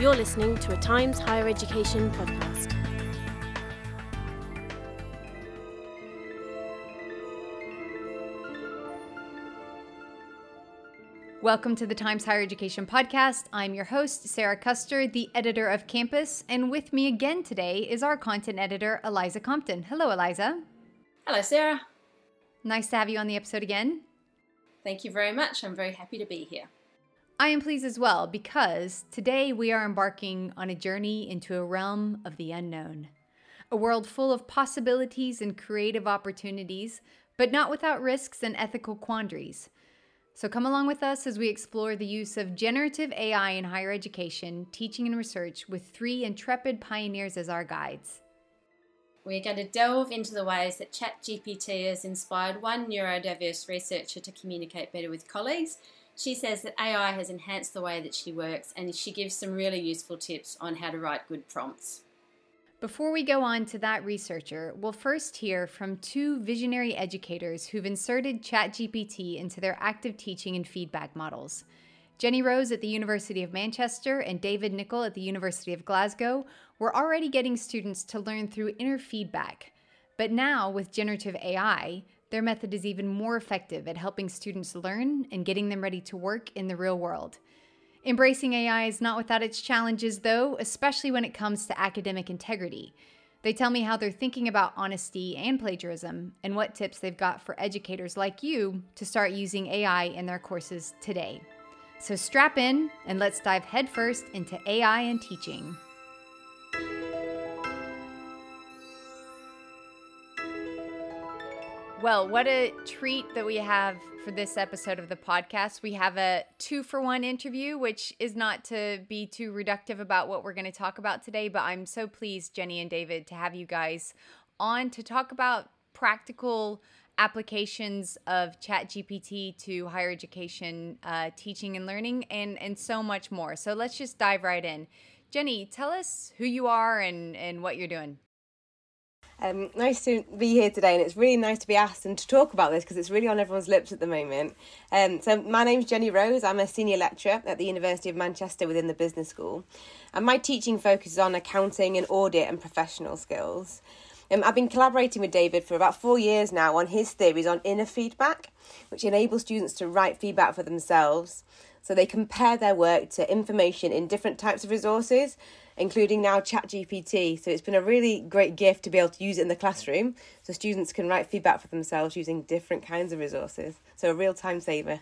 You're listening to a Times Higher Education podcast. Welcome to the Times Higher Education podcast. I'm your host, Sara Custer, the editor of Campus, and with me again today is our content editor, Eliza Compton. Hello, Eliza. Hello, Sarah. Nice to have you on the episode again. Thank you very much. I'm very happy to be here. I am pleased as well because today we are embarking on a journey into a realm of the unknown. A world full of possibilities and creative opportunities, but not without risks and ethical quandaries. So come along with us as we explore the use of generative AI in higher education, teaching, and research with three intrepid pioneers as our guides. We're going to delve into the ways that ChatGPT has inspired one neurodiverse researcher to communicate better with colleagues she says that AI has enhanced the way that she works and she gives some really useful tips on how to write good prompts. Before we go on to that researcher, we'll first hear from two visionary educators who've inserted ChatGPT into their active teaching and feedback models. Jenny Rose at the University of Manchester and David Nicol at the University of Glasgow were already getting students to learn through inner feedback. But now, with generative AI, their method is even more effective at helping students learn and getting them ready to work in the real world. Embracing AI is not without its challenges, though, especially when it comes to academic integrity. They tell me how they're thinking about honesty and plagiarism and what tips they've got for educators like you to start using AI in their courses today. So strap in and let's dive headfirst into AI and teaching. Well, what a treat that we have for this episode of the podcast. We have a two for one interview, which is not to be too reductive about what we're going to talk about today, but I'm so pleased, Jenny and David, to have you guys on to talk about practical applications of ChatGPT to higher education uh, teaching and learning and, and so much more. So let's just dive right in. Jenny, tell us who you are and, and what you're doing. Um, nice to be here today, and it's really nice to be asked and to talk about this because it's really on everyone's lips at the moment. Um, so, my name's Jenny Rose. I'm a senior lecturer at the University of Manchester within the Business School, and my teaching focuses on accounting and audit and professional skills. Um, I've been collaborating with David for about four years now on his theories on inner feedback, which enables students to write feedback for themselves. So they compare their work to information in different types of resources including now ChatGPT. So it's been a really great gift to be able to use it in the classroom so students can write feedback for themselves using different kinds of resources. So a real time saver.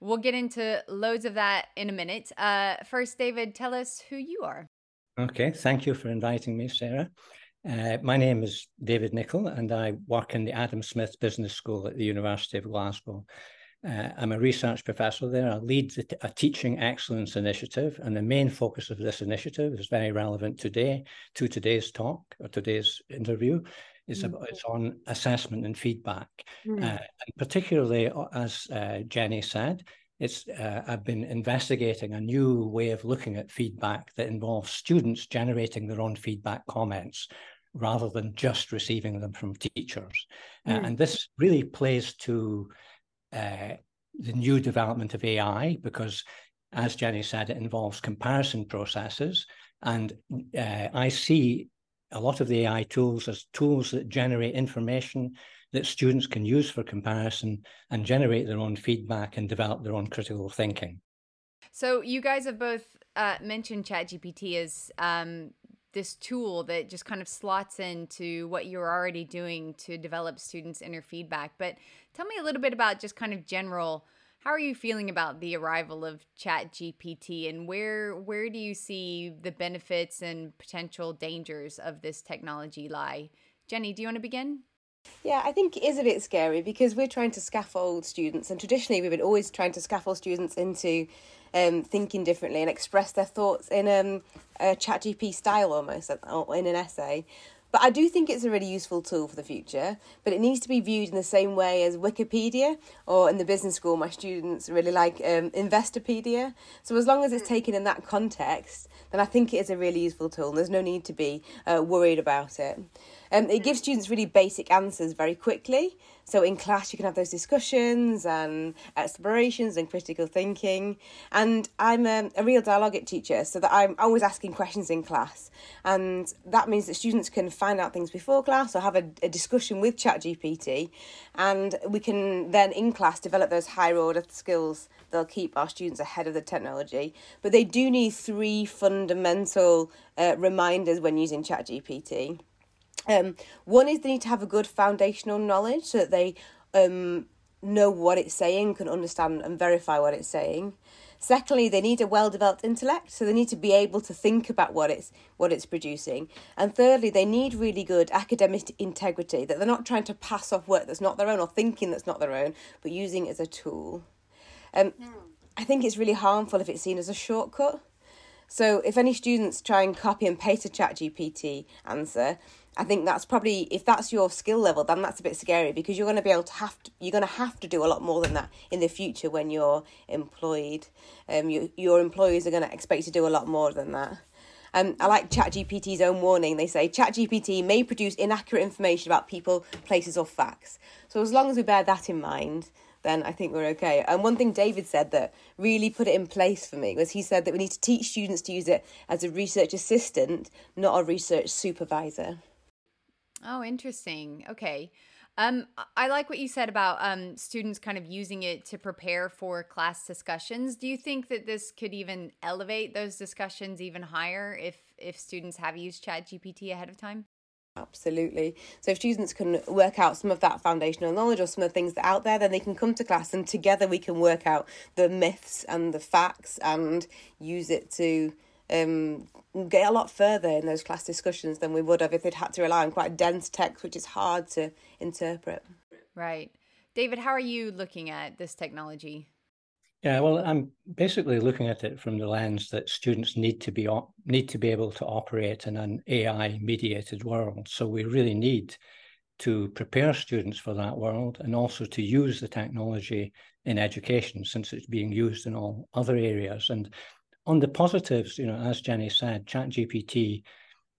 We'll get into loads of that in a minute. Uh, first, David, tell us who you are. Okay, thank you for inviting me, Sara. Uh, my name is David Nicol, and I work in the Adam Smith Business School at the University of Glasgow. Uh, I'm a research professor there. I lead the, a teaching excellence initiative, and the main focus of this initiative is very relevant today to today's talk or today's interview. It's, mm. about, it's on assessment and feedback, mm. uh, and particularly uh, as uh, Jenny said, it's uh, I've been investigating a new way of looking at feedback that involves students generating their own feedback comments rather than just receiving them from teachers, uh, mm. and this really plays to uh, the new development of AI because, as Jenny said, it involves comparison processes. And uh, I see a lot of the AI tools as tools that generate information that students can use for comparison and generate their own feedback and develop their own critical thinking. So you guys have both uh, mentioned ChatGPT as um, this tool that just kind of slots into what you're already doing to develop students' inner feedback. But tell me a little bit about just kind of general. How are you feeling about the arrival of Chat GPT and where where do you see the benefits and potential dangers of this technology lie? Jenny, do you want to begin? Yeah, I think it is a bit scary because we're trying to scaffold students, and traditionally we've been always trying to scaffold students into um, thinking differently and express their thoughts in um, a chat GP style almost, or in an essay. But I do think it's a really useful tool for the future, but it needs to be viewed in the same way as Wikipedia, or in the business school, my students really like um, Investopedia. So as long as it's taken in that context, then I think it is a really useful tool, and there's no need to be uh, worried about it. Um, it gives students really basic answers very quickly, So in class, you can have those discussions and explorations and critical thinking. And I'm a, a real dialogic teacher, so that I'm always asking questions in class. And that means that students can find out things before class or have a, a discussion with ChatGPT. And we can then in class develop those higher order skills that'll keep our students ahead of the technology. But they do need three fundamental uh, reminders when using ChatGPT. Um, one is they need to have a good foundational knowledge so that they um, know what it's saying, can understand and verify what it's saying. Secondly, they need a well-developed intellect, so they need to be able to think about what it's what it's producing. And thirdly, they need really good academic integrity, that they're not trying to pass off work that's not their own or thinking that's not their own, but using it as a tool. Um, I think it's really harmful if it's seen as a shortcut. So if any students try and copy and paste a chat GPT answer, I think that's probably if that's your skill level, then that's a bit scary because you're going to be able to have to, you're going to have to do a lot more than that in the future when you're employed. Um, you, your employees are going to expect you to do a lot more than that. Um, I like ChatGPT's own warning. They say ChatGPT may produce inaccurate information about people, places, or facts. So as long as we bear that in mind, then I think we're okay. And one thing David said that really put it in place for me was he said that we need to teach students to use it as a research assistant, not a research supervisor. Oh, interesting. Okay. Um, I like what you said about um, students kind of using it to prepare for class discussions. Do you think that this could even elevate those discussions even higher if if students have used ChatGPT ahead of time? Absolutely. So if students can work out some of that foundational knowledge or some of the things that are out there, then they can come to class and together we can work out the myths and the facts and use it to um, get a lot further in those class discussions than we would have if they'd had to rely on quite dense text, which is hard to interpret. Right. David, how are you looking at this technology? Yeah, well, I'm basically looking at it from the lens that students need to be need to be able to operate in an AI mediated world. So we really need to prepare students for that world and also to use the technology in education since it's being used in all other areas. And on the positives, you know, as Jenny said, ChatGPT,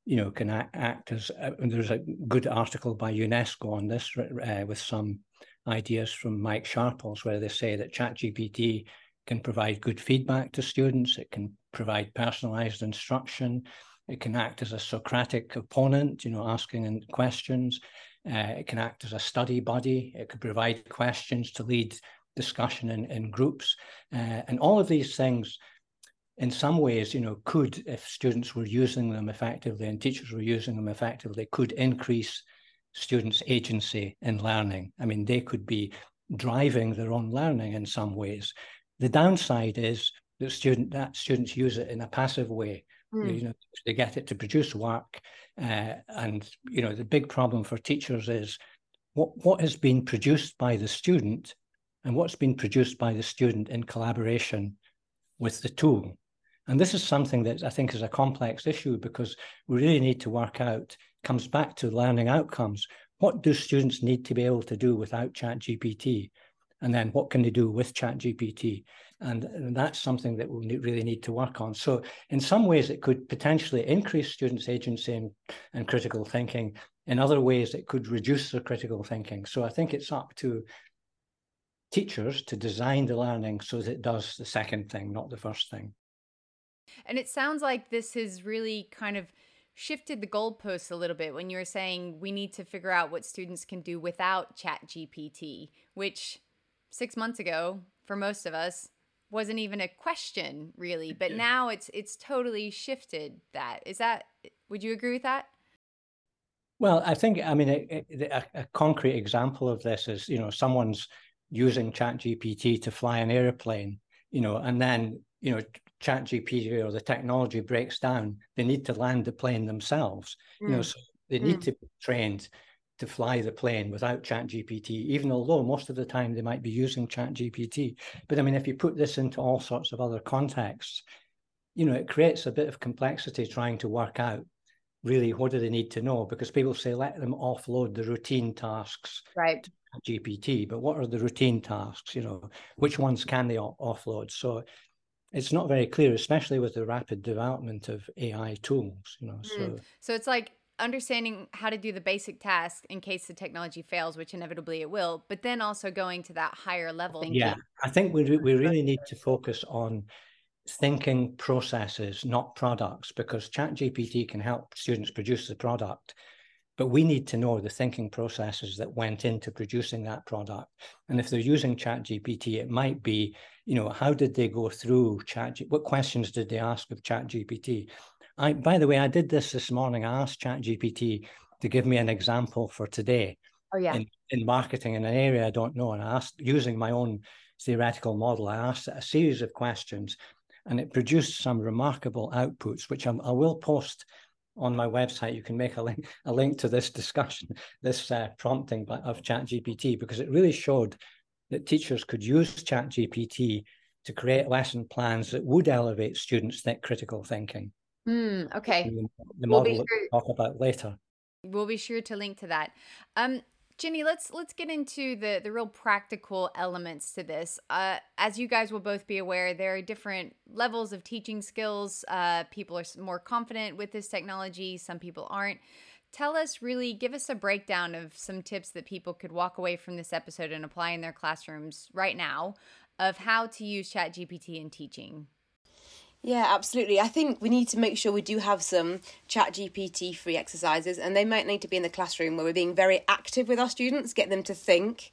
you know, can act, as uh, there's a good article by UNESCO on this uh, with some ideas from Mike Sharples where they say that ChatGPT can provide good feedback to students. It can provide personalized instruction. It can act as a Socratic opponent, you know, asking questions. Uh, it can act as a study buddy. It could provide questions to lead discussion in, in groups. Uh, and all of these things in some ways, you know, could, if students were using them effectively and teachers were using them effectively, could increase students' agency in learning. I mean, they could be driving their own learning in some ways. The downside is that student that students use it in a passive way. Mm. You know, they get it to produce work, uh, and you know, the big problem for teachers is what what has been produced by the student, and what's been produced by the student in collaboration with the tool. And this is something that I think is a complex issue because we really need to work out, comes back to learning outcomes. What do students need to be able to do without ChatGPT? And then what can they do with ChatGPT? And, and that's something that we really need to work on. So in some ways, it could potentially increase students' agency and, and critical thinking. In other ways, it could reduce their critical thinking. So I think it's up to teachers to design the learning so that it does the second thing, not the first thing. And it sounds like this has really kind of shifted the goalposts a little bit when you were saying we need to figure out what students can do without chat gpt which six months ago for most of us wasn't even a question really. But now it's it's totally shifted that. Is that would you agree with that? Well i think i mean a, a, a concrete example of this is you know someone's using chat gpt to fly an airplane you know and then you know chat gpt or the technology breaks down they need to land the plane themselves mm. you know mm. so they need mm. to be trained to fly the plane without chat gpt even although most of the time they might be using chat gpt but i mean if you put this into all sorts of other contexts you know it creates a bit of complexity trying to work out really what do they need to know because people say let them offload the routine tasks right gpt but what are the routine tasks you know which ones can they offload so it's not very clear, especially with the rapid development of AI tools. You know, so mm. so it's like understanding how to do the basic task in case the technology fails, which inevitably it will, but then also going to that higher level. Yeah, I think we, we really need to focus on thinking processes, not products, because ChatGPT can help students produce the product. But we need to know the thinking processes that went into producing that product. And if they're using ChatGPT, it might be, you know, how did they go through Chat? What questions did they ask of ChatGPT? I, by the way, I did this this morning. I asked ChatGPT to give me an example for today. Oh yeah. In, in marketing in an area I don't know, and I asked using my own theoretical model. I asked a series of questions, and it produced some remarkable outputs, which I'm, i will post on my website. You can make a link a link to this discussion, this uh, prompting of ChatGPT, because it really showed that teachers could use ChatGPT to create lesson plans that would elevate students' think critical thinking. Mm, okay. The model we'll sure, we'll talk about later. We'll be sure to link to that. Um, Jenny, let's let's get into the the real practical elements to this. Uh, as you guys will both be aware, there are different levels of teaching skills. Uh, people are more confident with this technology. Some people aren't. Tell us, really, give us a breakdown of some tips that people could walk away from this episode and apply in their classrooms right now of how to use ChatGPT in teaching. Yeah, absolutely. I think we need to make sure we do have some chat GPT free exercises and they might need to be in the classroom where we're being very active with our students, get them to think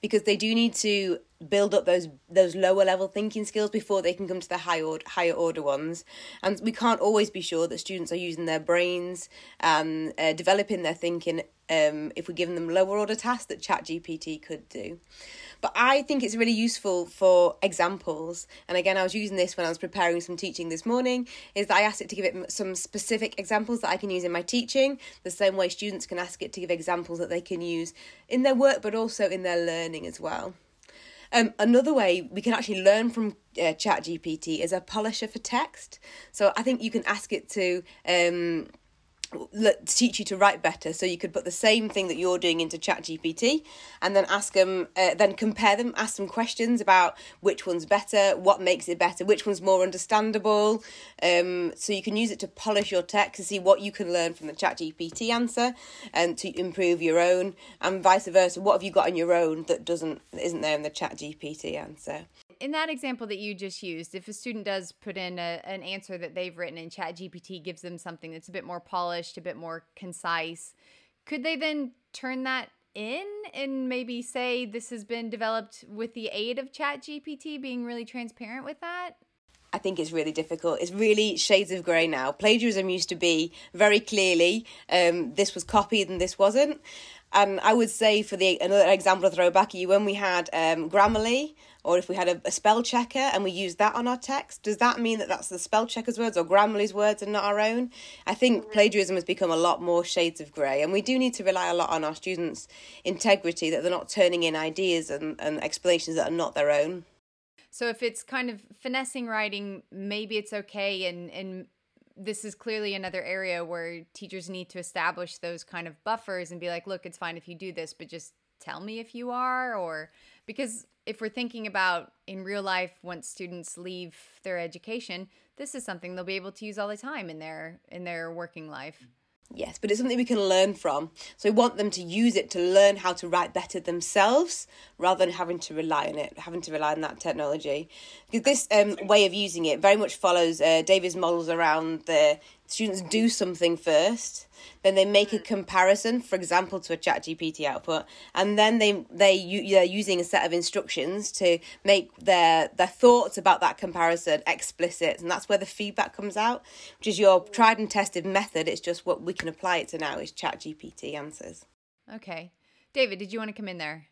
because they do need to build up those those lower level thinking skills before they can come to the high order, higher order ones. And we can't always be sure that students are using their brains and uh, developing their thinking um, if we're giving them lower order tasks that chat GPT could do. But I think it's really useful for examples. And again, I was using this when I was preparing some teaching this morning, is that I asked it to give it some specific examples that I can use in my teaching, the same way students can ask it to give examples that they can use in their work, but also in their learning as well. Um, another way we can actually learn from uh, ChatGPT is a polisher for text. So I think you can ask it to um, teach you to write better. So you could put the same thing that you're doing into chat gpt and then ask them uh, then compare them ask them questions about which one's better what makes it better which one's more understandable. Um, so you can use it to polish your text to see what you can learn from the chat gpt answer and to improve your own and vice versa. What have you got on your own that doesn't isn't there in the chat gpt answer in that example that you just used, if a student does put in a, an answer that they've written and ChatGPT gives them something that's a bit more polished, a bit more concise, could they then turn that in and maybe say this has been developed with the aid of ChatGPT, being really transparent with that? I think it's really difficult. It's really shades of grey now. Plagiarism used to be very clearly um, this was copied and this wasn't. And I would say for the another example to throw back at you, when we had um, Grammarly, or if we had a, a, spell checker and we used that on our text, does that mean that that's the spell checker's words or Grammarly's words and not our own? I think plagiarism has become a lot more shades of grey, and we do need to rely a lot on our students' integrity that they're not turning in ideas and, and explanations that are not their own. So if it's kind of finessing writing, maybe it's okay and and this is clearly another area where teachers need to establish those kind of buffers and be like, look, it's fine if you do this, but just tell me if you are or because if we're thinking about in real life once students leave their education, this is something they'll be able to use all the time in their in their working life. Yes, but it's something we can learn from. So we want them to use it to learn how to write better themselves rather than having to rely on it, having to rely on that technology. Because this um, way of using it very much follows uh, David's models around the students do something first then they make a comparison for example to a chat gpt output and then they they they're using a set of instructions to make their their thoughts about that comparison explicit and that's where the feedback comes out which is your tried and tested method. It's just what we can apply it to now is chat gpt answers. Okay. David did you want to come in there?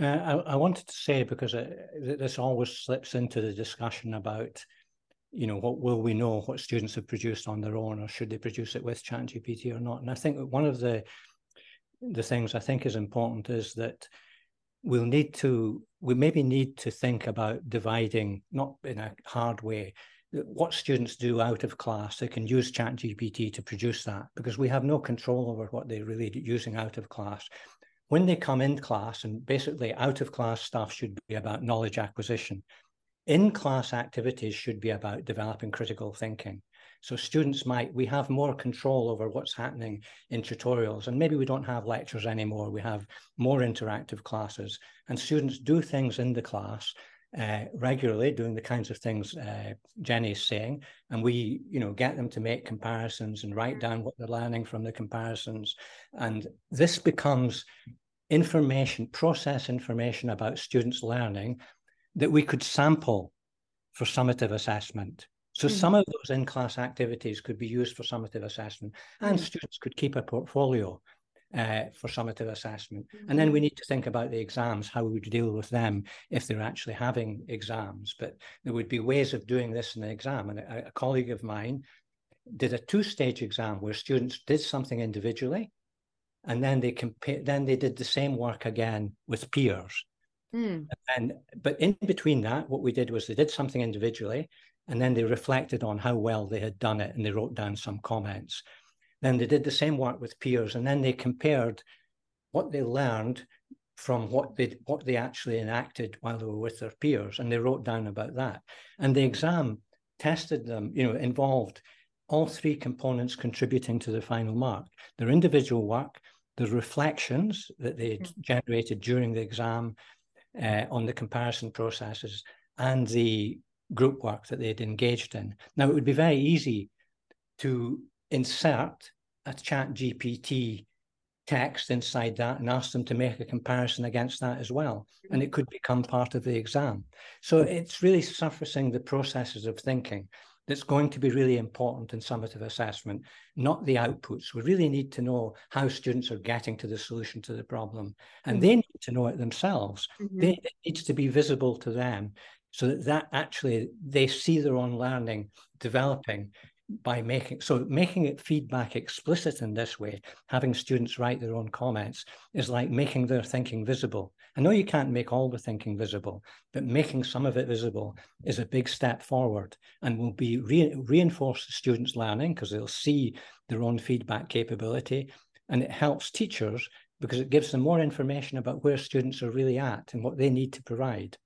Uh, I, I wanted to say because uh, this always slips into the discussion about you know, what will we know what students have produced on their own, or should they produce it with ChatGPT or not? And I think one of the the things I think is important is that we'll need to we maybe need to think about dividing, not in a hard way, what students do out of class. They can use ChatGPT to produce that because we have no control over what they're really using out of class. When they come in class, and basically out of class stuff should be about knowledge acquisition in class activities should be about developing critical thinking. So students might, we have more control over what's happening in tutorials and maybe we don't have lectures anymore. We have more interactive classes and students do things in the class uh, regularly doing the kinds of things uh, Jenny's saying, and we, you know, get them to make comparisons and write down what they're learning from the comparisons, and this becomes information, process information about students learning that we could sample for summative assessment. So mm-hmm. some of those in-class activities could be used for summative assessment, and mm-hmm. students could keep a portfolio uh, for summative assessment. Mm-hmm. And then we mm-hmm. need to think about the exams, how we would deal with them if they're actually having exams. But there would be ways of doing this in an exam. And a, a colleague of mine did a two-stage exam where students did something individually, and then they compare. Then they did the same work again with peers. Mm. And but in between that, what we did was they did something individually, and then they reflected on how well they had done it, and they wrote down some comments. Then they did the same work with peers, and then they compared what they learned from what they what they actually enacted while they were with their peers, and they wrote down about that. And the exam tested them, you know, involved all three components contributing to the final mark: their individual work, the reflections that they mm-hmm. generated during the exam uh, on the comparison processes, and the group work that they'd engaged in. Now, it would be very easy to insert a chat GPT text inside that and ask them to make a comparison against that as well. And it could become part of the exam. So it's really surfacing the processes of thinking that's going to be really important in summative assessment, not the outputs. We really need to know how students are getting to the solution to the problem. And mm-hmm. they need to know it themselves. Mm-hmm. They, it needs to be visible to them so that, that actually they see their own learning developing by making so making it feedback explicit in this way having students write their own comments is like making their thinking visible i know you can't make all the thinking visible but making some of it visible is a big step forward and will be re- reinforce the students learning because they'll see their own feedback capability and it helps teachers because it gives them more information about where students are really at and what they need to provide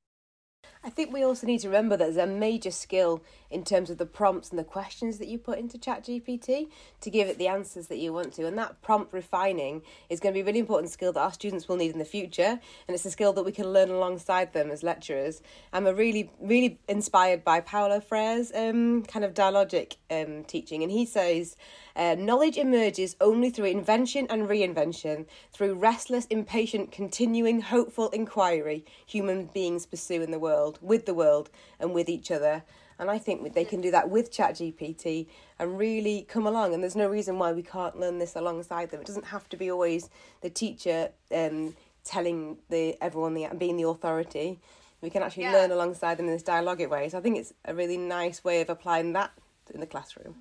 I think we also need to remember that there's a major skill in terms of the prompts and the questions that you put into ChatGPT to give it the answers that you want to. And that prompt refining is going to be a really important skill that our students will need in the future. And it's a skill that we can learn alongside them as lecturers. I'm a really, really inspired by Paulo Freire's um, kind of dialogic um, teaching. And he says, uh, knowledge emerges only through invention and reinvention, through restless, impatient, continuing, hopeful inquiry human beings pursue in the world, with the world, and with each other. And I think they can do that with ChatGPT and really come along. And there's no reason why we can't learn this alongside them. It doesn't have to be always the teacher um, telling the everyone the being the authority. We can actually yeah. learn alongside them in this dialogic way. So I think it's a really nice way of applying that in the classroom.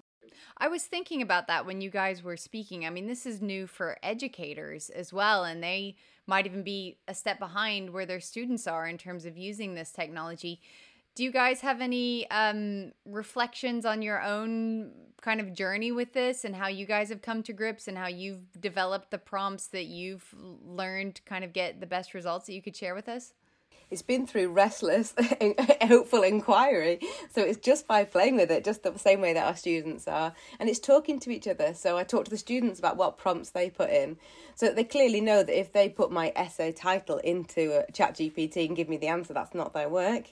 I was thinking about that when you guys were speaking. I mean, this is new for educators as well, and they might even be a step behind where their students are in terms of using this technology. Do you guys have any um, reflections on your own kind of journey with this and how you guys have come to grips and how you've developed the prompts that you've learned to kind of get the best results that you could share with us? It's been through restless, hopeful inquiry. So it's just by playing with it, just the same way that our students are. And it's talking to each other. So I talk to the students about what prompts they put in. So they clearly know that if they put my essay title into a chat GPT and give me the answer, that's not their work.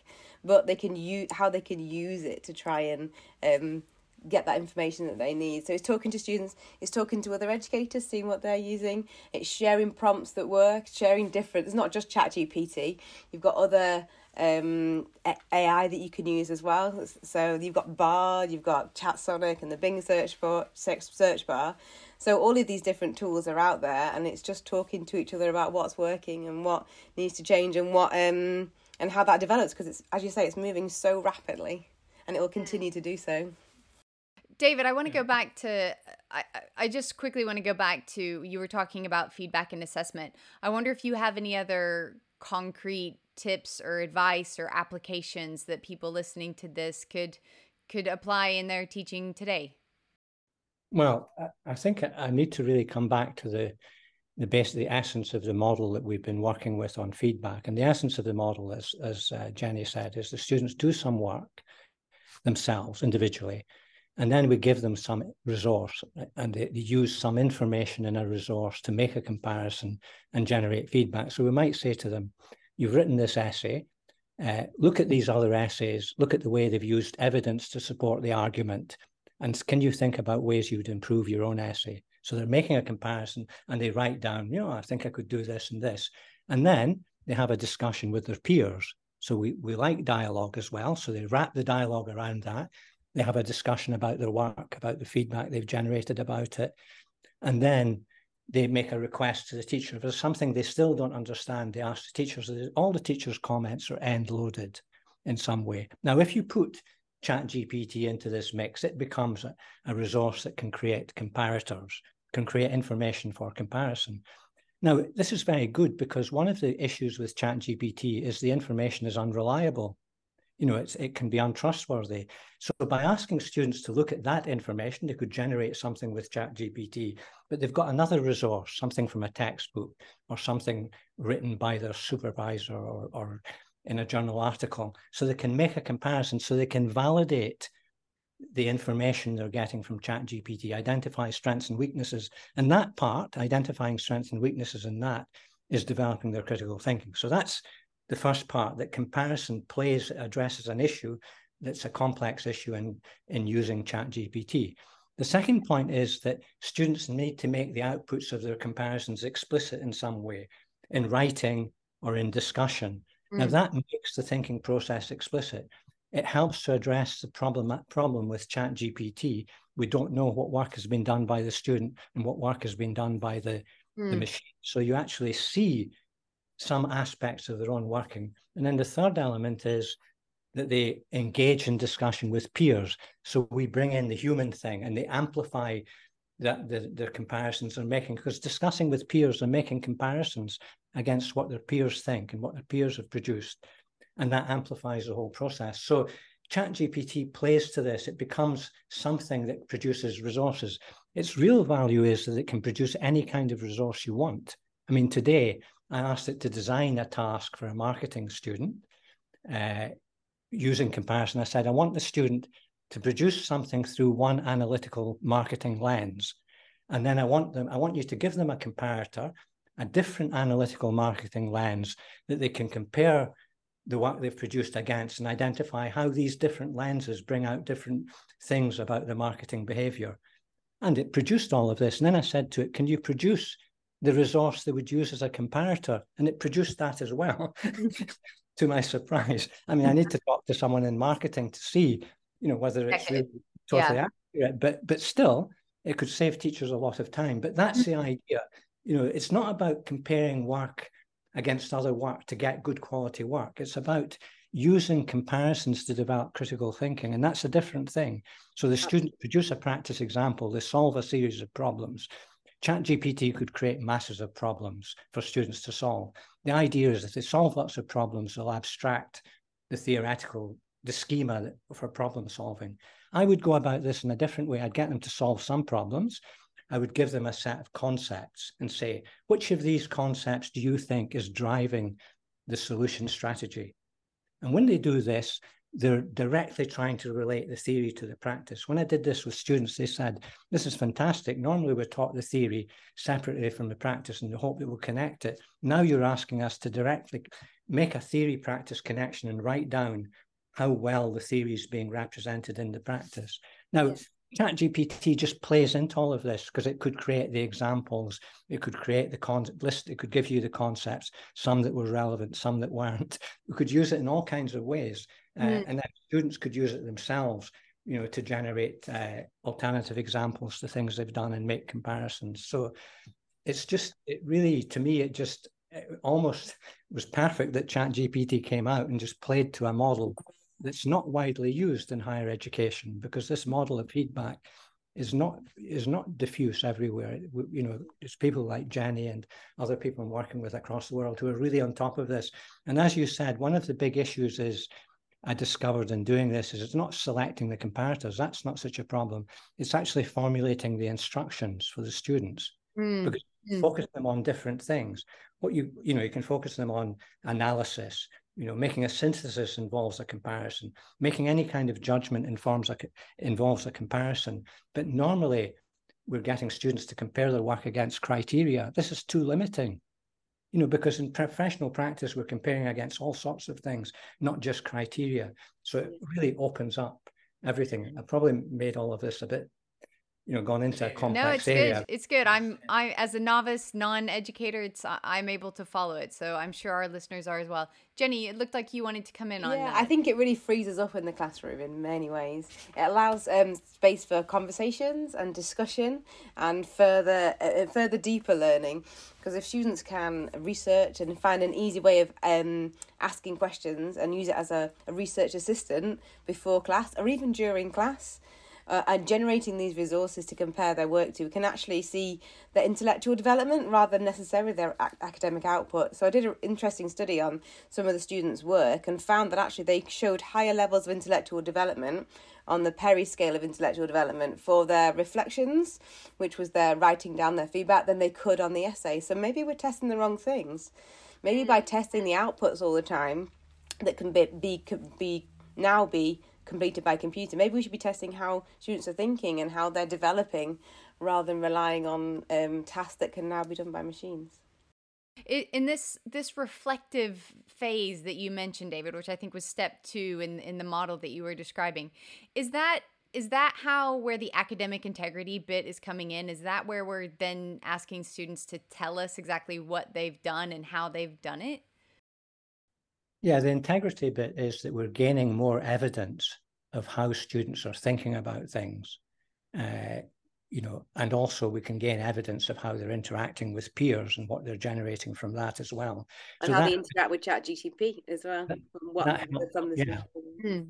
But they can use how they can use it to try and um, get that information that they need. So it's talking to students, it's talking to other educators, seeing what they're using, it's sharing prompts that work, sharing different. It's not just ChatGPT. You've got other um, AI that you can use as well. So you've got Bard, you've got ChatSonic, and the Bing search bar. Search bar. So all of these different tools are out there, and it's just talking to each other about what's working and what needs to change and what um and how that develops because it's as you say, it's moving so rapidly, and it will continue to do so. David, I want to go back to. I, I just quickly want to go back to you were talking about feedback and assessment. I wonder if you have any other concrete tips or advice or applications that people listening to this could could apply in their teaching today. Well, I think I need to really come back to the the best the essence of the model that we've been working with on feedback. And the essence of the model, as, as uh, Jenny said, is the students do some work themselves individually, and then we give them some resource and they, they, use some information in a resource to make a comparison and generate feedback. So we might say to them, you've written this essay, uh, look at these other essays, look at the way they've used evidence to support the argument, and can you think about ways you'd improve your own essay? So they're making a comparison and they write down, you know, I think I could do this and this. And then they have a discussion with their peers. So we, we like dialogue as well. So they wrap the dialogue around that. They have a discussion about their work, about the feedback they've generated about it. And then they make a request to the teacher. If there's something they still don't understand, they ask the teachers. All the teachers' comments are end loaded in some way. Now, if you put chat gpt into this mix it becomes a, a, resource that can create comparators can create information for comparison now this is very good because one of the issues with chat gpt is the information is unreliable you know it's, it can be untrustworthy. So by asking students to look at that information they could generate something with chat gpt but they've got another resource something from a textbook or something written by their supervisor or, or in a journal article. So they can make a comparison so they can validate the information they're getting from chat gpt identify strengths and weaknesses. And that part identifying strengths and weaknesses in that is developing their critical thinking. So that's the first part that comparison plays addresses an issue that's a complex issue in in using chat gpt the second point is that students need to make the outputs of their comparisons explicit in some way in writing or in discussion Mm. Now that makes the thinking process explicit. It helps to address the problem problem with Chat GPT. We don't know what work has been done by the student and what work has been done by the, mm. the machine. So you actually see some aspects of their own working. And then the third element is that they engage in discussion with peers. So we bring in the human thing and they amplify that the, comparisons they're making because discussing with peers and making comparisons against what their peers think and what their peers have produced and that amplifies the whole process so ChatGPT plays to this. It becomes something that produces resources. Its real value is that it can produce any kind of resource you want. I mean, today I asked it to design a task for a marketing student uh, using comparison. I said, I want the student to produce something through one analytical marketing lens. And then I want them, I want you to give them a comparator, a different analytical marketing lens that they can compare the work they've produced against and identify how these different lenses bring out different things about the marketing behavior. And it produced all of this. And then I said to it, Can you produce the resource they would use as a comparator? And it produced that as well, to my surprise. I mean, I need to talk to someone in marketing to see you know whether it's really totally yeah. accurate but but still it could save teachers a lot of time but that's the mm-hmm. idea you know it's not about comparing work against other work to get good quality work it's about using comparisons to develop critical thinking and that's a different thing so the students produce a practice example they solve a series of problems ChatGPT could create masses of problems for students to solve. The idea is that if they solve lots of problems, they'll abstract the theoretical the schema for problem solving. I would go about this in a different way. I'd get them to solve some problems. I would give them a set of concepts and say, which of these concepts do you think is driving the solution strategy? And when they do this, they're directly trying to relate the theory to the practice. When I did this with students, they said, This is fantastic. Normally, we're taught the theory separately from the practice in the hope that we'll connect it. Now you're asking us to directly make a theory practice connection and write down how well the theory is being represented in the practice. Now, yes. ChatGPT just plays into all of this because it could create the examples, it could create the con- list, it could give you the concepts, some that were relevant, some that weren't. We could use it in all kinds of ways, uh, mm. and then students could use it themselves, you know, to generate uh, alternative examples to things they've done and make comparisons. So it's just, it really, to me, it just it almost was perfect that ChatGPT came out and just played to a model that's not widely used in higher education because this model of feedback is not is not diffuse everywhere. You know, it's people like Jenny and other people I'm working with across the world who are really on top of this. And as you said, one of the big issues is I discovered in doing this is it's not selecting the comparators. That's not such a problem. It's actually formulating the instructions for the students. mm. because mm. focus them on different things. What you you know you can focus them on analysis. You know, making a synthesis involves a comparison. Making any kind of judgment informs a involves a comparison. But normally, we're getting students to compare their work against criteria. This is too limiting you know, because in professional practice, we're comparing against all sorts of things, not just criteria. So it mm. really opens up everything. I probably made all of this a bit you know gone into a complex no it's area. good it's good. I'm i as a novice non-educator it's i'm able to follow it. So i'm sure our listeners are as well. Jenny it looked like you wanted to come in on yeah i think it really frees us up in the classroom in many ways. It allows um, space for conversations and discussion and further uh, further deeper learning. Because if students can research and find an easy way of um, asking questions and use it as a, a research assistant before class or even during class uh, and generating these resources to compare their work to, we can actually see their intellectual development rather than necessarily their academic output. So I did an interesting study on some of the students' work and found that actually they showed higher levels of intellectual development on the Perry scale of intellectual development for their reflections, which was their writing down their feedback, than they could on the essay. So maybe we're testing the wrong things. Maybe by testing the outputs all the time, that can be, be, be now be completed by computer. Maybe we should be testing how students are thinking and how they're developing rather than relying on um, tasks that can now be done by machines. In this this reflective phase that you mentioned, David, which I think was step two in in the model that you were describing, is that is that how where the academic integrity bit is coming in? Is that where we're then asking students to tell us exactly what they've done and how they've done it? Yeah, the integrity bit is that we're gaining more evidence of how students are thinking about things. Uh, you know, and also we can gain evidence of how they're interacting with peers and what they're generating from that as well. And so how that, they interact with ChatGPT as well. That, what, that helps, yeah. Mm.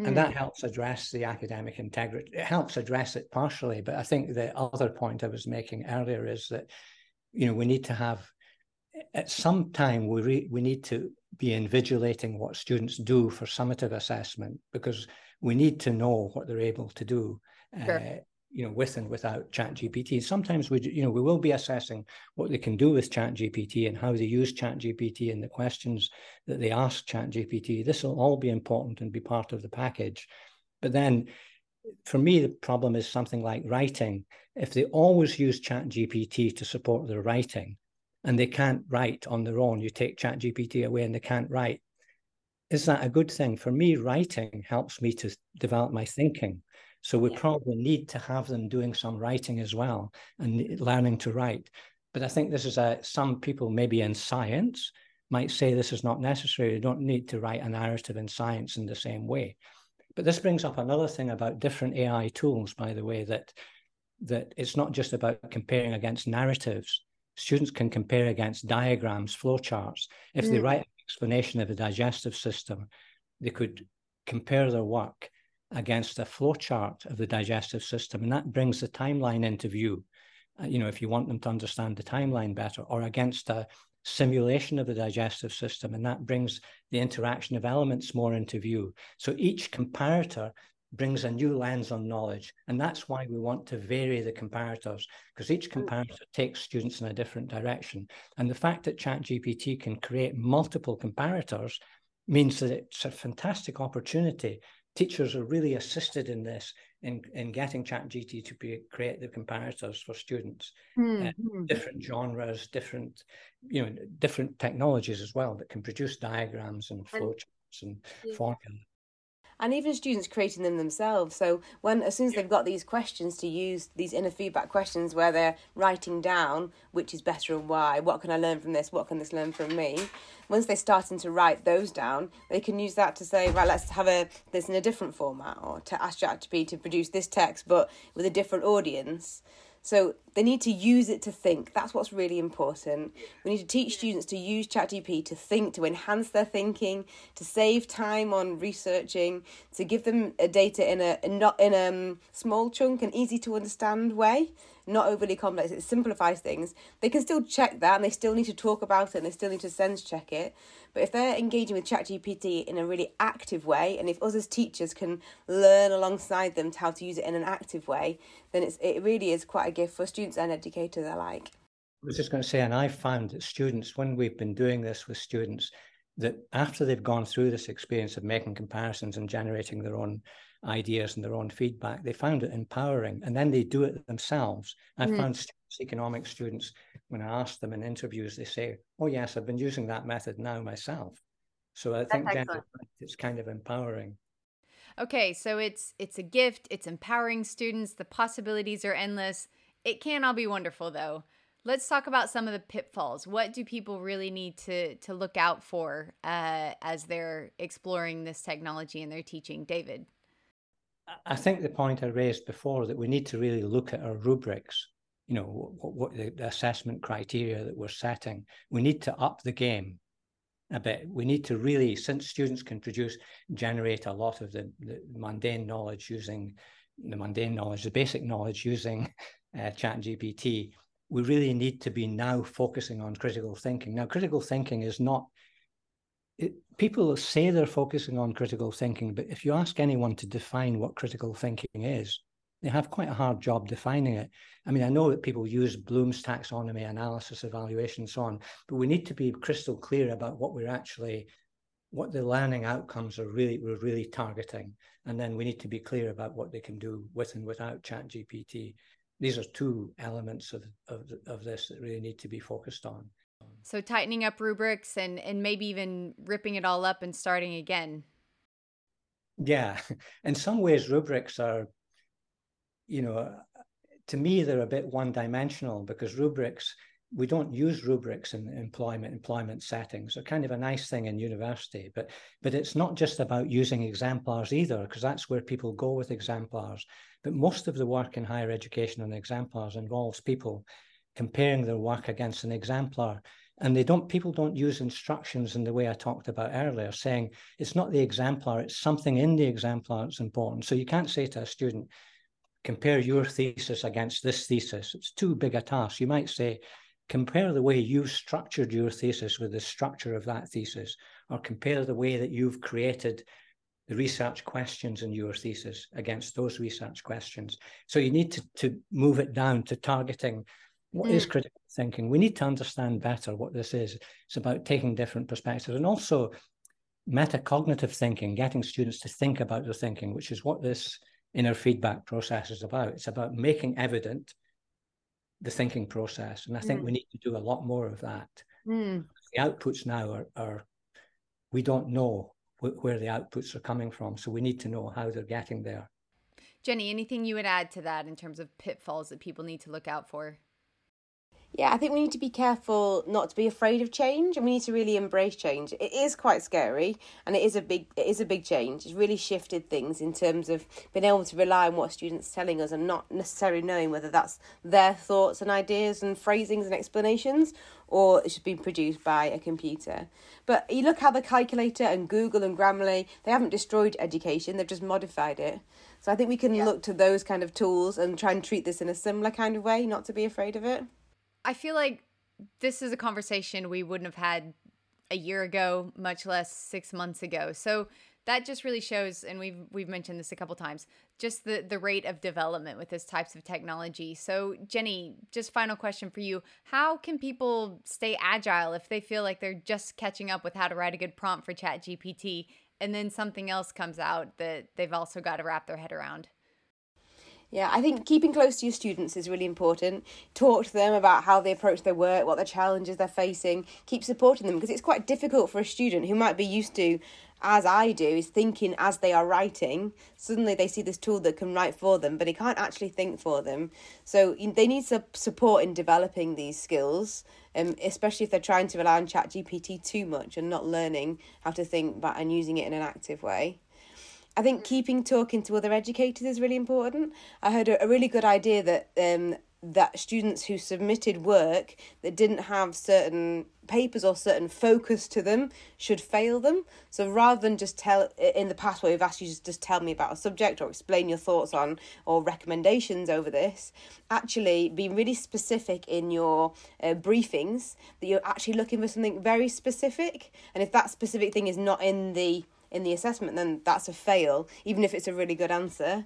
And mm. that helps address the academic integrity. It helps address it partially, but I think the other point I was making earlier is that, you know, we need to have at some time we re, we need to be invigilating what students do for summative assessment because we need to know what they're able to do sure. uh, you know with and without chat gpt sometimes we you know we will be assessing what they can do with chat gpt and how they use chat gpt and the questions that they ask chat gpt this will all be important and be part of the package. But then for me the problem is something like writing. If they always use chat gpt to support their writing and they can't write on their own. You take Chat GPT away and they can't write. Is that a good thing? For me, writing helps me to develop my thinking. So we yeah. probably need to have them doing some writing as well and learning to write. But I think this is a some people maybe in science might say this is not necessary. You don't need to write a narrative in science in the same way. But this brings up another thing about different AI tools, by the way, that that it's not just about comparing against narratives students can compare against diagrams, flowcharts. If mm. they write an explanation of the digestive system, they could compare their work against a flowchart of the digestive system, and that brings the timeline into view. Uh, you know, if you want them to understand the timeline better, or against a simulation of the digestive system, and that brings the interaction of elements more into view. So each comparator brings a new lens on knowledge. And that's why we want to vary the comparators, because each mm. comparator takes students in a different direction. And the fact that ChatGPT can create multiple comparators means that it's a fantastic opportunity. Teachers are really assisted in this, in, in getting ChatGPT to be, create the comparators for students. Mm-hmm. Uh, different genres, different, you know, different technologies as well that can produce diagrams and flowcharts and, and yeah. formulas and even students creating them themselves. So when as soon as they've got these questions to use these inner feedback questions where they're writing down which is better and why, what can I learn from this, what can this learn from me, once they're starting to write those down, they can use that to say, right, let's have a this in a different format, or to ask ChatGPT to produce this text but with a different audience. So they need to use it to think. That's what's really important. We need to teach students to use ChatGPT to think, to enhance their thinking, to save time on researching, to give them data in a not in a um, small chunk and easy to understand way not overly complex. It simplifies things. They can still check that and they still need to talk about it and they still need to sense check it. But if they're engaging with ChatGPT in a really active way, and if us as teachers can learn alongside them to how to use it in an active way, then it's it really is quite a gift for students and educators alike. I was just going to say, and I found that students, when we've been doing this with students, that after they've gone through this experience of making comparisons and generating their own ideas and their own feedback, they found it empowering. And then they do it themselves. I mm. found students, economics students, when I ask them in interviews, they say, Oh, yes, I've been using that method now myself. So I think it's kind of empowering. Okay, so it's it's a gift, it's empowering students, the possibilities are endless. It can all be wonderful though. Let's talk about some of the pitfalls. What do people really need to to look out for uh, as they're exploring this technology in their teaching? David. I think the point I raised before that we need to really look at our rubrics, you know, what, what the, the assessment criteria that we're setting. We need to up the game a bit. We need to really, since students can produce, generate a lot of the, the mundane knowledge using the mundane knowledge, the basic knowledge using uh, Chat GPT, we really need to be now focusing on critical thinking. Now, critical thinking is not it, people say they're focusing on critical thinking, but if you ask anyone to define what critical thinking is, they have quite a hard job defining it. I mean, I know that people use Bloom's taxonomy, analysis, evaluation, and so on, but we need to be crystal clear about what we're actually, what the learning outcomes are really, we're really targeting. And then we need to be clear about what they can do with and without Chat GPT. These are two elements of, of, of this that really need to be focused on. So tightening up rubrics and and maybe even ripping it all up and starting again. Yeah, in some ways, rubrics are, you know, to me they're a bit one-dimensional because rubrics we don't use rubrics in employment employment settings. They're kind of a nice thing in university, but but it's not just about using exemplars either, because that's where people go with exemplars. But most of the work in higher education on exemplars involves people comparing their work against an exemplar. And they don't people don't use instructions in the way i talked about earlier saying it's not the exemplar it's something in the exemplar that's important. So you can't say to a student compare your thesis against this thesis. It's too big a task. You might say compare the way you've structured your thesis with the structure of that thesis or compare the way that you've created the research questions in your thesis against those research questions. So you need to, to move it down to targeting what mm. is critical thinking? We need to understand better what this is. It's about taking different perspectives and also metacognitive thinking, getting students to think about their thinking, which is what this inner feedback process is about. It's about making evident the thinking process. And I think mm. we need to do a lot more of that. Mm. The outputs now are, are we don't know wh- where the outputs are coming from. So we need to know how they're getting there. Jenny, anything you would add to that in terms of pitfalls that people need to look out for? Yeah, I think we need to be careful not to be afraid of change, and we need to really embrace change. It is quite scary, and it is a big it is a big change. It's really shifted things in terms of being able to rely on what students telling us, and not necessarily knowing whether that's their thoughts and ideas and phrasings and explanations, or it's been produced by a computer. But you look how the calculator and Google and Grammarly they haven't destroyed education; they've just modified it. So I think we can yeah. look to those kind of tools and try and treat this in a similar kind of way, not to be afraid of it. I feel like this is a conversation we wouldn't have had a year ago, much less six months ago. So that just really shows, and we've we've mentioned this a couple times, just the the rate of development with this types of technology. So Jenny, just final question for you: How can people stay agile if they feel like they're just catching up with how to write a good prompt for Chat GPT, and then something else comes out that they've also got to wrap their head around? Yeah, I think keeping close to your students is really important. Talk to them about how they approach their work, what the challenges they're facing. Keep supporting them because it's quite difficult for a student who might be used to, as I do, is thinking as they are writing. Suddenly they see this tool that can write for them, but it can't actually think for them. So they need some support in developing these skills, um, especially if they're trying to rely on ChatGPT too much and not learning how to think but and using it in an active way. I think keeping talking to other educators is really important. I heard a, a really good idea that um, that students who submitted work that didn't have certain papers or certain focus to them should fail them. So rather than just tell in the past where we've asked you to just tell me about a subject or explain your thoughts on or recommendations over this, actually be really specific in your uh, briefings that you're actually looking for something very specific. And if that specific thing is not in the in the assessment, then that's a fail, even if it's a really good answer.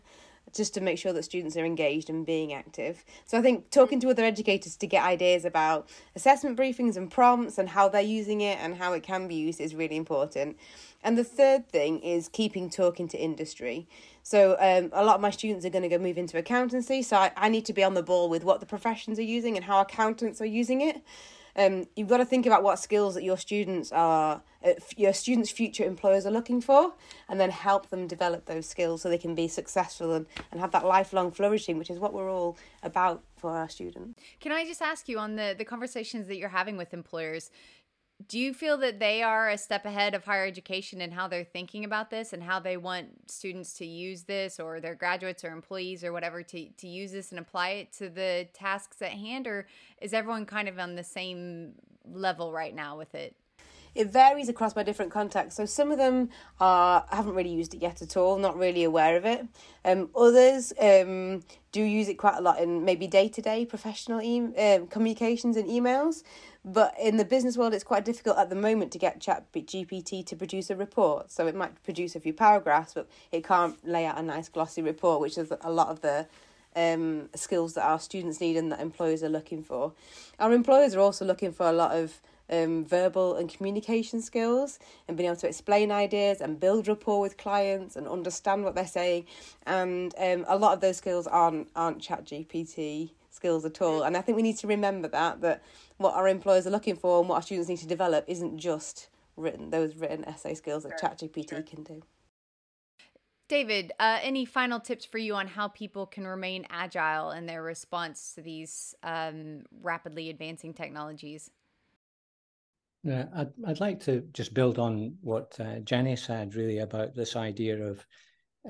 just to make sure that students are engaged and being active. So I think talking to other educators to get ideas about assessment briefings and prompts and how they're using it and how it can be used is really important. And the third thing is keeping talking to industry. So um, a lot of my students are going to go move into accountancy, so I, I need to be on the ball with what the professions are using and how accountants are using it. Um, you've got to think about what skills that your students are, uh, your students' future employers are looking for, and then help them develop those skills so they can be successful and, and have that lifelong flourishing, which is what we're all about for our students. Can I just ask you on the the conversations that you're having with employers? Do you feel that they are a step ahead of higher education and how they're thinking about this and how they want students to use this or their graduates or employees or whatever to, to use this and apply it to the tasks at hand or is everyone kind of on the same level right now with it it varies across my different contacts. So some of them are haven't really used it yet at all, not really aware of it. Um, others um, do use it quite a lot in maybe day to day professional e- um, communications and emails. But in the business world, it's quite difficult at the moment to get Chat GPT to produce a report. So it might produce a few paragraphs, but it can't lay out a nice glossy report, which is a lot of the um, skills that our students need and that employers are looking for. Our employers are also looking for a lot of um, verbal and communication skills and being able to explain ideas and build rapport with clients and understand what they're saying. And um, a lot of those skills aren't aren't Chat GPT skills at all. And I think we need to remember that that what our employers are looking for and what our students need to develop isn't just written those written essay skills that sure, ChatGPT sure. can do. David, uh, any final tips for you on how people can remain agile in their response to these um, rapidly advancing technologies? Yeah, I'd, I'd like to just build on what uh, Jenny said, really, about this idea of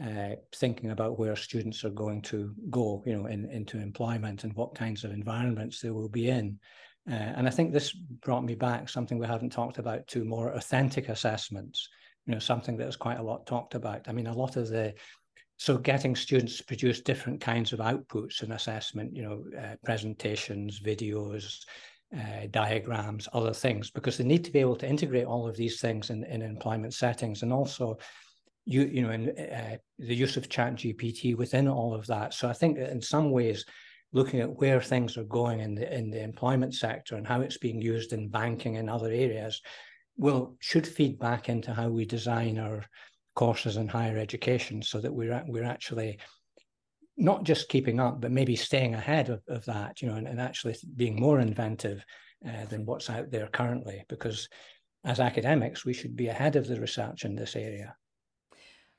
uh, thinking about where students are going to go, you know, in, into employment and what kinds of environments they will be in. Uh, and I think this brought me back something we haven't talked about to more authentic assessments, you know, something that is quite a lot talked about. I mean, a lot of the so getting students to produce different kinds of outputs in assessment, you know, uh, presentations, videos, uh, diagrams, other things, because they need to be able to integrate all of these things in, in employment settings and also you you know in uh, the use of chat gpt within all of that so i think in some ways looking at where things are going in the in the employment sector and how it's being used in banking and other areas will should feed back into how we design our courses in higher education so that we're we're actually not just keeping up but maybe staying ahead of, of that you know and, and actually being more inventive uh, than what's out there currently. Because as academics we should be ahead of the research in this area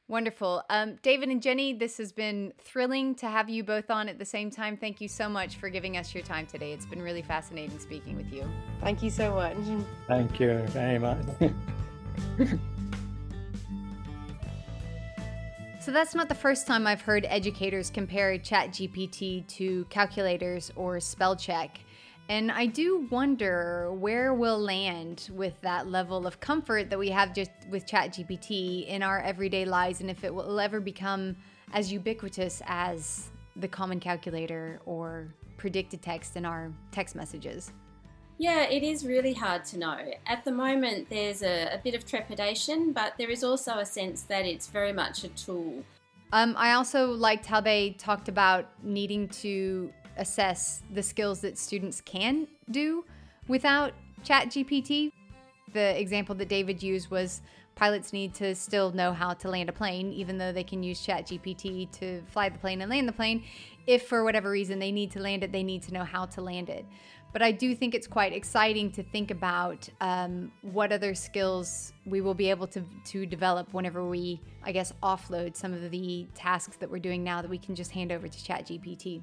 Wonderful. Um, David and Jenny, this has been thrilling to have you both on at the same time. Thank you so much for giving us your time today. It's been really fascinating speaking with you. Thank you so much. Thank you very much. so that's not the first time I've heard educators compare ChatGPT to calculators or spell check. And I do wonder where we'll land with that level of comfort that we have just with ChatGPT in our everyday lives and if it will ever become as ubiquitous as the common calculator or predicted text in our text messages. Yeah, it is really hard to know. At the moment, there's a, a, bit of trepidation, but there is also a sense that it's very much a tool. Um, I also liked how they talked about needing to assess the skills that students can do without ChatGPT. The example that David used was pilots need to still know how to land a plane, even though they can use ChatGPT to fly the plane and land the plane. If for whatever reason they need to land it, they need to know how to land it. But I do think it's quite exciting to think about um, what other skills we will be able to, to develop whenever we, I guess, offload some of the tasks that we're doing now that we can just hand over to ChatGPT.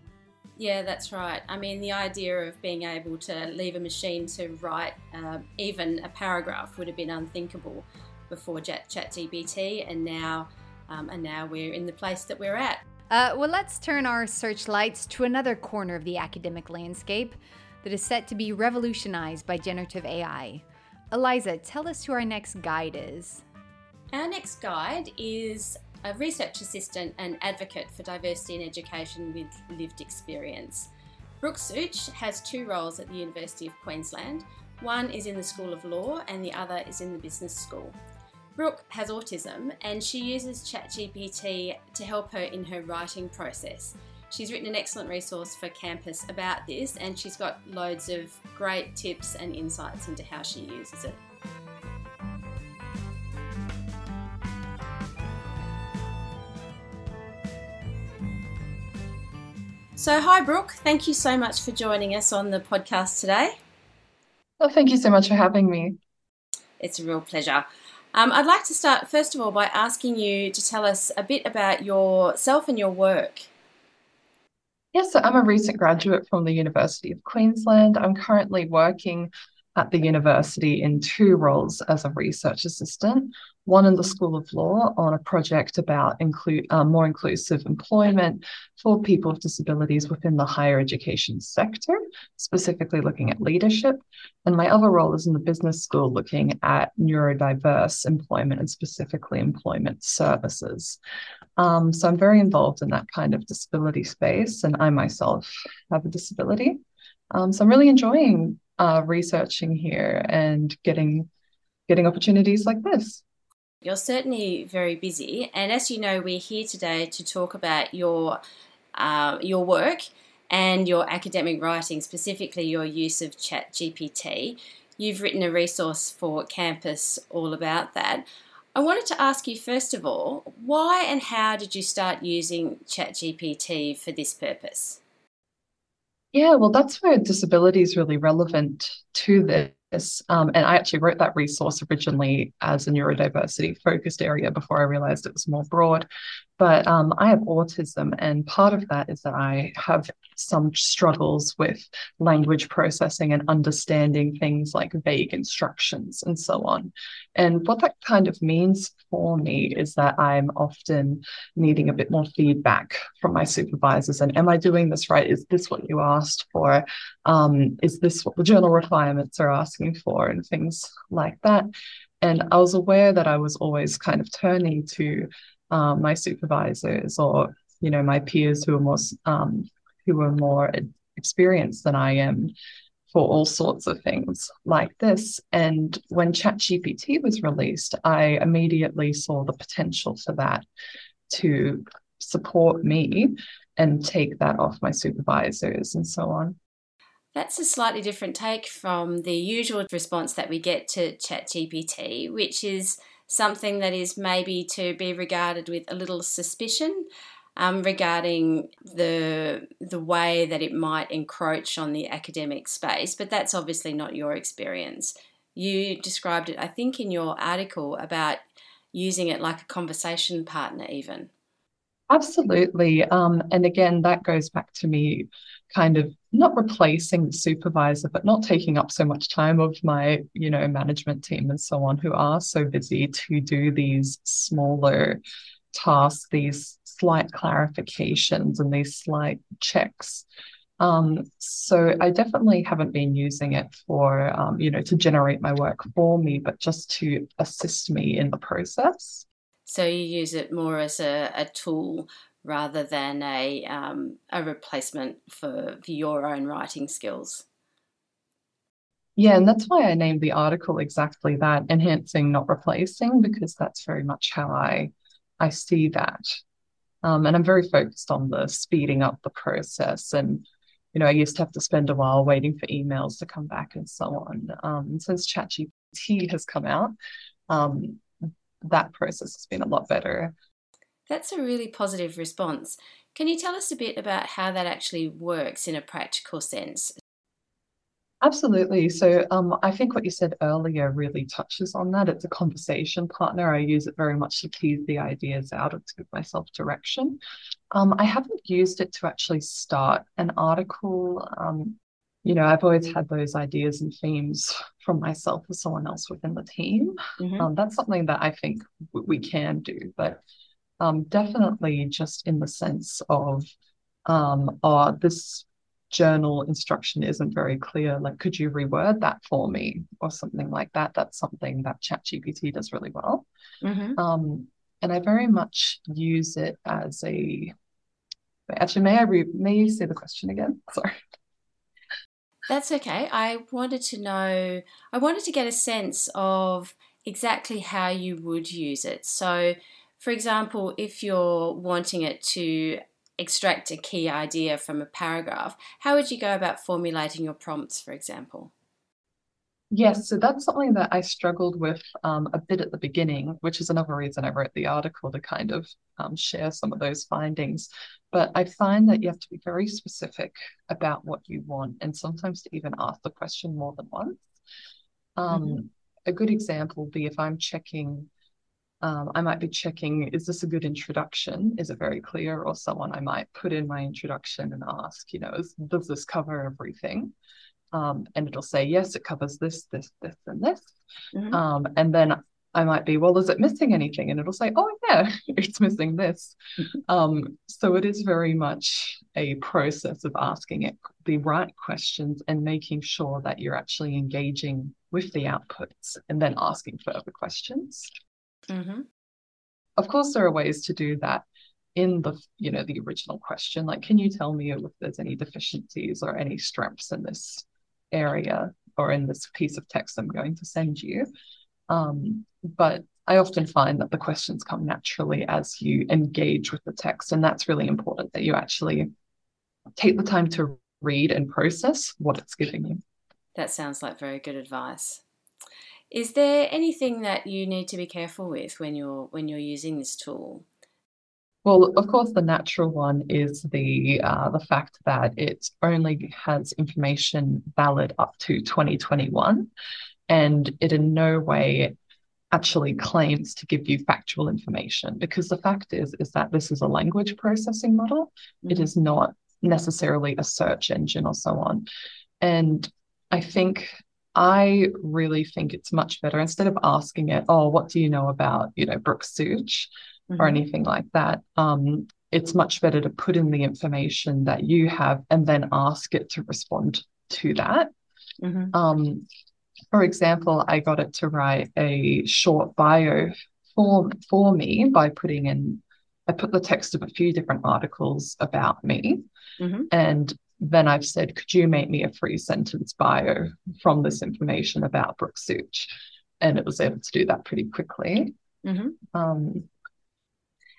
Yeah, that's right. I mean, the idea of being able to leave a machine to write uh, even a paragraph would have been unthinkable before ChatGPT, and now, um, and now we're in the place that we're at. Uh, well, let's turn our searchlights to another corner of the academic landscape that is set to be revolutionized by generative AI. Eliza, tell us who our next guide is. Our next guide is a research assistant and advocate for diversity in education with lived experience. Brooke Szücs has two roles at the University of Queensland. One is in the School of Law and the other is in the Business School. Brooke has autism and she uses ChatGPT to help her in her writing process. She's written an excellent resource for campus about this and she's got loads of great tips and insights into how she uses it. So, hi, Brooke. Thank you so much for joining us on the podcast today. Well, thank you so much for having me. It's a real pleasure. Um, I'd like to start, first of all, by asking you to tell us a bit about yourself and your work. Yes, so I'm a recent graduate from the University of Queensland. I'm currently working at the university in two roles as a research assistant one in the School of Law on a project about include, uh, more inclusive employment for people with disabilities within the higher education sector, specifically looking at leadership. And my other role is in the business school looking at neurodiverse employment and specifically employment services. Um, so I'm very involved in that kind of disability space, and I myself have a disability. Um, so I'm really enjoying uh, researching here and getting getting opportunities like this. You're certainly very busy, and as you know, we're here today to talk about your uh, your work and your academic writing, specifically your use of ChatGPT. You've written a resource for campus all about that. I wanted to ask you first of all, why and how did you start using ChatGPT for this purpose? Yeah, well, that's where disability is really relevant to this um, and I actually wrote that resource originally as a neurodiversity focused area before I realized it was more broad. But um, I have autism, and part of that is that I have some struggles with language processing and understanding things like vague instructions and so on. And what that kind of means for me is that I'm often needing a bit more feedback from my supervisors. And am I doing this right? Is this what you asked for? Um, is this what the journal requirements are asking for? And things like that. And I was aware that I was always kind of turning to um, my supervisors or you know my peers who are more um, who are more experienced than I am for all sorts of things like this. And when ChatGPT was released, I immediately saw the potential for that to support me and take that off my supervisors and so on. That's a slightly different take from the usual response that we get to ChatGPT, which is something that is maybe to be regarded with a little suspicion um, regarding the the way that it might encroach on the academic space. But that's obviously not your experience. You described it, I think, in your article about using it like a conversation partner, even. Absolutely. Um, and again, that goes back to me kind of not replacing the supervisor, but not taking up so much time of my, you know, management team and so on who are so busy to do these smaller tasks, these slight clarifications and these slight checks. Um, so I definitely haven't been using it for, um, you know, to generate my work for me, but just to assist me in the process. So you use it more as a, a tool rather than a, um, a replacement for, for your own writing skills. Yeah, and that's why I named the article exactly that, enhancing, not replacing, because that's very much how I I see that. Um, and I'm very focused on the speeding up the process. And, you know, I used to have to spend a while waiting for emails to come back and so on. Um, since ChatGPT has come out, um, that process has been a lot better. That's a really positive response. Can you tell us a bit about how that actually works in a practical sense? Absolutely. So um, I think what you said earlier really touches on that. It's a conversation partner. I use it very much to tease the ideas out and to give myself direction. Um, I haven't used it to actually start an article. Um, you know, I've always had those ideas and themes from myself or someone else within the team. Mm-hmm. Um, that's something that I think w- we can do, but um, definitely just in the sense of, um, oh, this journal instruction isn't very clear. Like, could you reword that for me or something like that? That's something that ChatGPT does really well. Mm-hmm. Um, and I very much use it as a. Actually, may I re- may you say the question again? Sorry. That's okay. I wanted to know. I wanted to get a sense of exactly how you would use it. So, for example, if you're wanting it to extract a key idea from a paragraph, how would you go about formulating your prompts, for example? Yes, so that's something that I struggled with um, a bit at the beginning, which is another reason I wrote the article to kind of um, share some of those findings. But I find that you have to be very specific about what you want, and sometimes to even ask the question more than once. Um, mm-hmm. A good example would be if I'm checking, um, I might be checking, is this a good introduction? Is it very clear? Or someone I might put in my introduction and ask, you know, is, does this cover everything? Um, and it'll say, yes, it covers this, this, this, and this. Mm-hmm. Um, and then I might be, well, is it missing anything? And it'll say, oh, yeah, it's missing this. Mm-hmm. Um, so it is very much a process of asking it the right questions and making sure that you're actually engaging with the outputs and then asking further questions. Mm-hmm. Of course, there are ways to do that in the you know the original question like can you tell me if there's any deficiencies or any strengths in this area or in this piece of text I'm going to send you. Um, but I often find that the questions come naturally as you engage with the text. And that's really important that you actually take the time to read and process what it's giving you. That sounds like very good advice. Is there anything that you need to be careful with when you're when you're using this tool? Well, of course, the natural one is the uh, the fact that it only has information valid up to 2021, and it in no way actually claims to give you factual information. Because the fact is, is that this is a language processing model. Mm-hmm. It is not necessarily a search engine or so on. And I think I really think it's much better instead of asking it, oh, what do you know about, you know, Brooke Szücs? mm-hmm. or anything like that. Um, it's much better to put in the information that you have and then ask it to respond to that. Mm-hmm. Um, for example, I got it to write a short bio for, for me by putting in, I put the text of a few different articles about me. Mm-hmm. And then I've said, could you make me a three sentence bio from this information about Brooke Szücs? And it was able to do that pretty quickly. Mm-hmm. Um,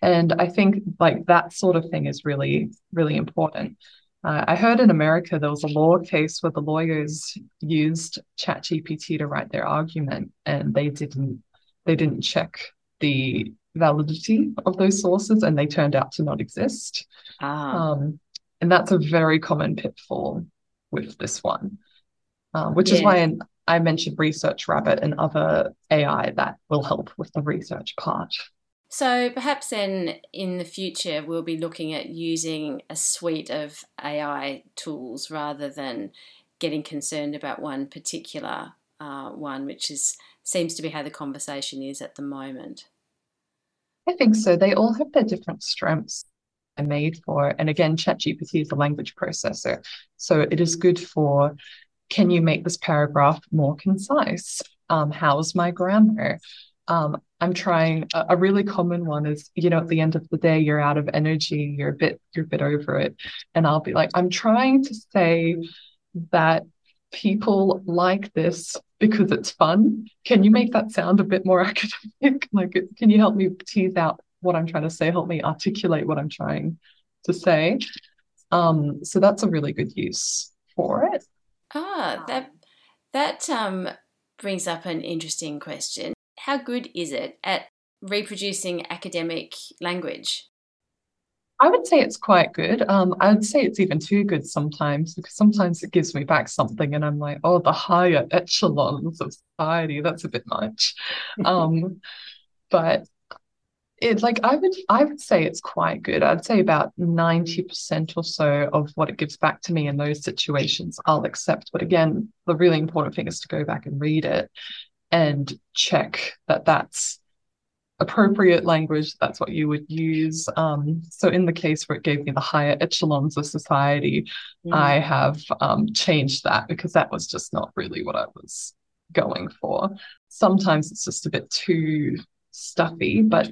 and I think like that sort of thing is really, really important. Uh, I heard in America there was a law case where the lawyers used ChatGPT to write their argument, and they didn't they didn't check the validity of those sources, and they turned out to not exist. Ah. Um, and that's a very common pitfall with this one, um, which yeah. is why I mentioned Research Rabbit and other AI that will help with the research part. So perhaps then in the future we'll be looking at using a suite of AI tools rather than getting concerned about one particular uh, one, which is seems to be how the conversation is at the moment. I think so. They all have their different strengths made for. And again, ChatGPT is a language processor. So it is good for can you make this paragraph more concise? Um, how's my grammar? Um, I'm trying a, a, really common one is, you know, at the end of the day, you're out of energy, you're a bit, you're a bit over it. And I'll be like, I'm trying to say that people like this because it's fun. Can you make that sound a bit more academic? like, can you help me tease out what I'm trying to say? Help me articulate what I'm trying to say. Um, so that's a really good use for it. Ah, that that um brings up an interesting question how good is it at reproducing academic language? I would say it's quite good. Um, I would say it's even too good sometimes because sometimes it gives me back something and I'm like, oh, the higher echelons of society, that's a bit much. Um, but it's like I would I would say it's quite good. I'd say about 90% or so of what it gives back to me in those situations I'll accept. But again, the really important thing is to go back and read it and check that that's appropriate language that's what you would use um, so in the case where it gave me the higher echelons of society mm. i have um, changed that because that was just not really what i was going for sometimes it's just a bit too stuffy but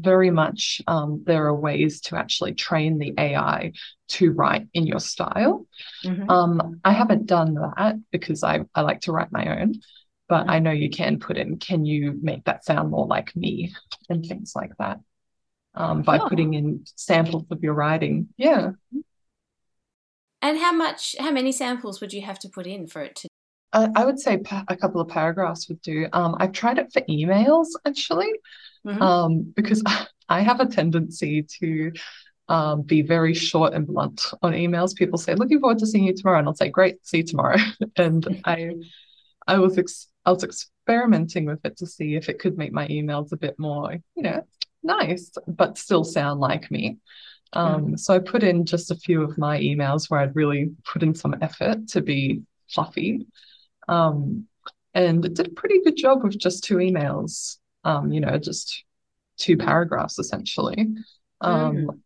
very much um, there are ways to actually train the ai to write in your style mm-hmm. Um, i haven't done that because I, I like to write my own but mm-hmm. I know you can put in, can you make that sound more like me and things like that um, by oh. putting in samples of your writing. Yeah. And how much, how many samples would you have to put in for it to? I, I would say a couple of paragraphs would do. Um, I've tried it for emails actually, mm-hmm. um, because I have a tendency to um, be very short and blunt on emails. People say, "Looking forward to seeing you tomorrow," and I'll say, "Great, see you tomorrow." and I, I was ex- I was experimenting with it to see if it could make my emails a bit more, you know, nice, but still sound like me. Um, mm. So I put in just a few of my emails where I'd really put in some effort to be fluffy. Um, and it did a pretty good job with just two emails, um, you know, just two paragraphs essentially. Um, mm.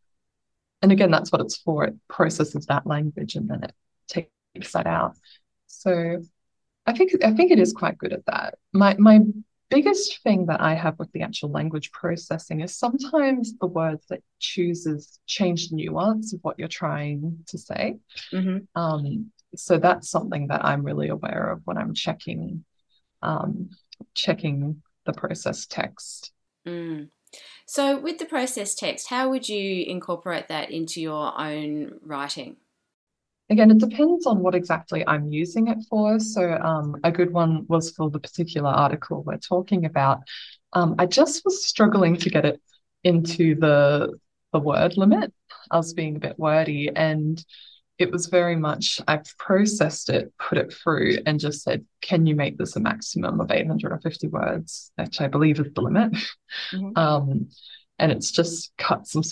And again, that's what it's for. It processes that language and then it takes that out. So I think I think it is quite good at that. My my biggest thing that I have with the actual language processing is sometimes the words that chooses change the nuance of what you're trying to say. Mm-hmm. Um, so that's something that I'm really aware of when I'm checking um, checking the process text. Mm. So, with the process text, how would you incorporate that into your own writing? Again, it depends on what exactly I'm using it for. So, um, a good one was for the particular article we're talking about. Um, I just was struggling to get it into the the word limit. I was being a bit wordy, and it was very much I've processed it, put it through, and just said, "Can you make this a maximum of 850 words?" Which I believe is the limit. Mm-hmm. Um, and it's just cut some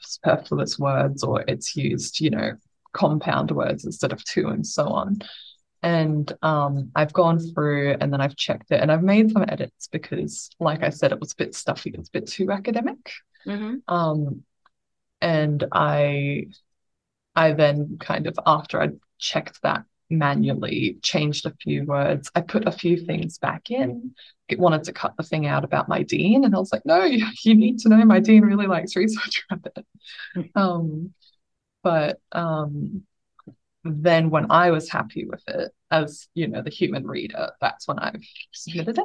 superfluous words, or it's used, you know, compound words instead of two, and so on. And um, I've gone through and then I've checked it and I've made some edits because, like I said, it was a bit stuffy, it's a bit too academic. Mm-hmm. Um, and I I then kind of, after I checked that manually, changed a few words. I put a few things back in. It wanted to cut the thing out about my dean. And I was like, no, you, you need to know my dean really likes Research Rabbit. um, but um, then when I was happy with it, as you know, the human reader, that's when I've submitted it.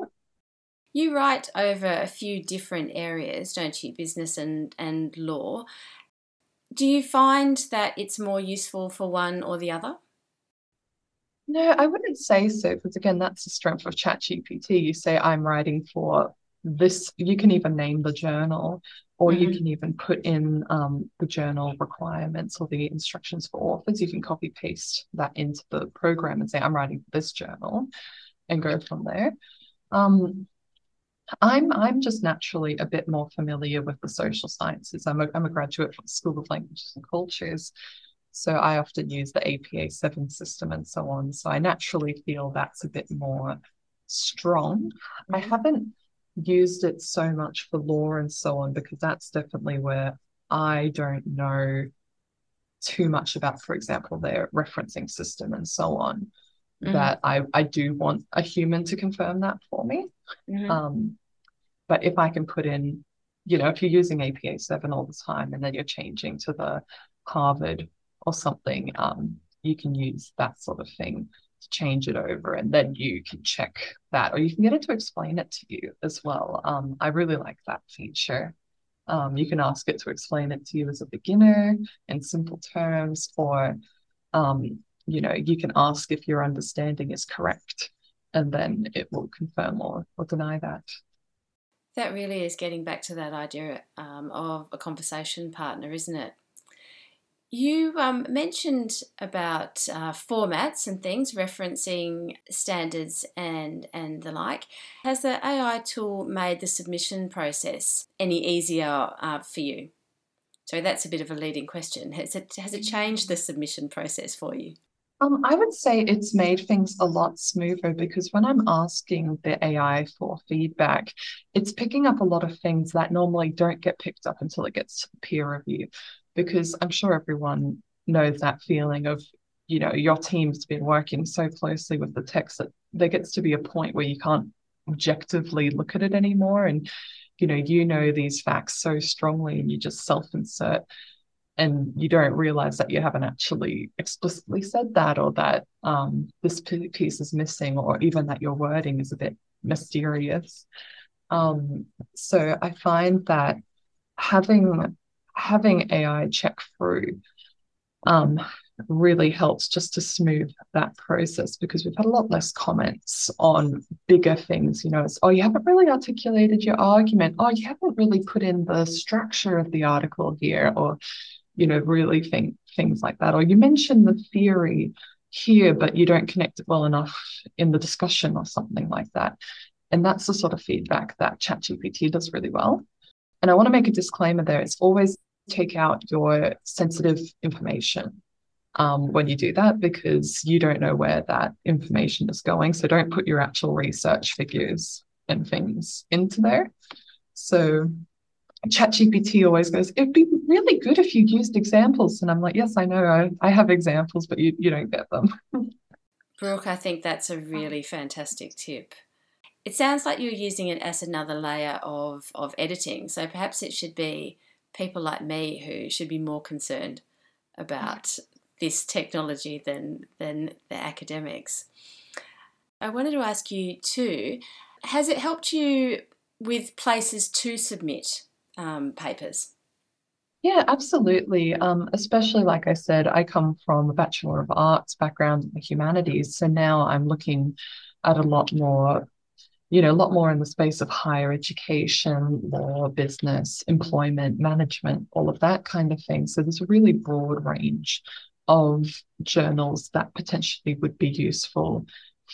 You write over a few different areas, don't you? Business and, and law. Do you find that it's more useful for one or the other? No, I wouldn't say so, because again, that's the strength of ChatGPT. You say, I'm writing for this, you can even name the journal, or mm-hmm. you can even put in um, the journal requirements or the instructions for authors. You can copy paste that into the program and say, I'm writing for this journal and go from there. Um, I'm I'm just naturally a bit more familiar with the social sciences. I'm a, I'm a graduate from the School of Languages and Cultures, so I often use the APA seven system and so on. So I naturally feel that's a bit more strong. I mm-hmm. haven't used it so much for law and so on because that's definitely where I don't know too much about, for example, their referencing system and so on. Mm-hmm. That I, I do want a human to confirm that for me. Mm-hmm. Um, but if I can put in, you know, if you're using APA 7 all the time and then you're changing to the Harvard or something, um, you can use that sort of thing to change it over and then you can check that or you can get it to explain it to you as well. Um, I really like that feature. Um, you can ask it to explain it to you as a beginner in simple terms, or um, you know, you can ask if your understanding is correct, and then it will confirm or, or deny that. That really is getting back to that idea um, of a conversation partner, isn't it? You um, mentioned about uh, formats and things, referencing standards and and the like. Has the AI tool made the submission process any easier uh, for you? So that's a bit of a leading question. Has it has it changed the submission process for you? Um, I would say it's made things a lot smoother because when I'm asking the AI for feedback, it's picking up a lot of things that normally don't get picked up until it gets peer review. Because I'm sure everyone knows that feeling of, you know, your team's been working so closely with the text that there gets to be a point where you can't objectively look at it anymore. And, you know, you know these facts so strongly and you just self insert and you don't realize that you haven't actually explicitly said that or that um, this piece is missing or even that your wording is a bit mysterious um, so i find that having having ai check through um, really helps just to smooth that process because we've had a lot less comments on bigger things. You know, it's, oh, you haven't really articulated your argument. Oh, you haven't really put in the structure of the article here, or you know, really think things like that. Or you mentioned the theory here, but you don't connect it well enough in the discussion or something like that. And that's the sort of feedback that ChatGPT does really well. And I want to make a disclaimer there. It's always take out your sensitive information um, when you do that because you don't know where that information is going. So don't put your actual research figures and things into there. So ChatGPT always goes, it'd be really good if you used examples. And I'm like, yes, I know, I, I have examples, but you, you don't get them. Brooke, I think that's a really fantastic tip. It sounds like you're using it as another layer of, of editing. So perhaps it should be people like me who should be more concerned about this technology than, than the academics. I wanted to ask you too has it helped you with places to submit um, papers? Yeah, absolutely. Um, especially, like I said, I come from a Bachelor of Arts background in the humanities. So now I'm looking at a lot more, you know, a lot more in the space of higher education, law, business, employment, management, all of that kind of thing. So there's a really broad range of journals that potentially would be useful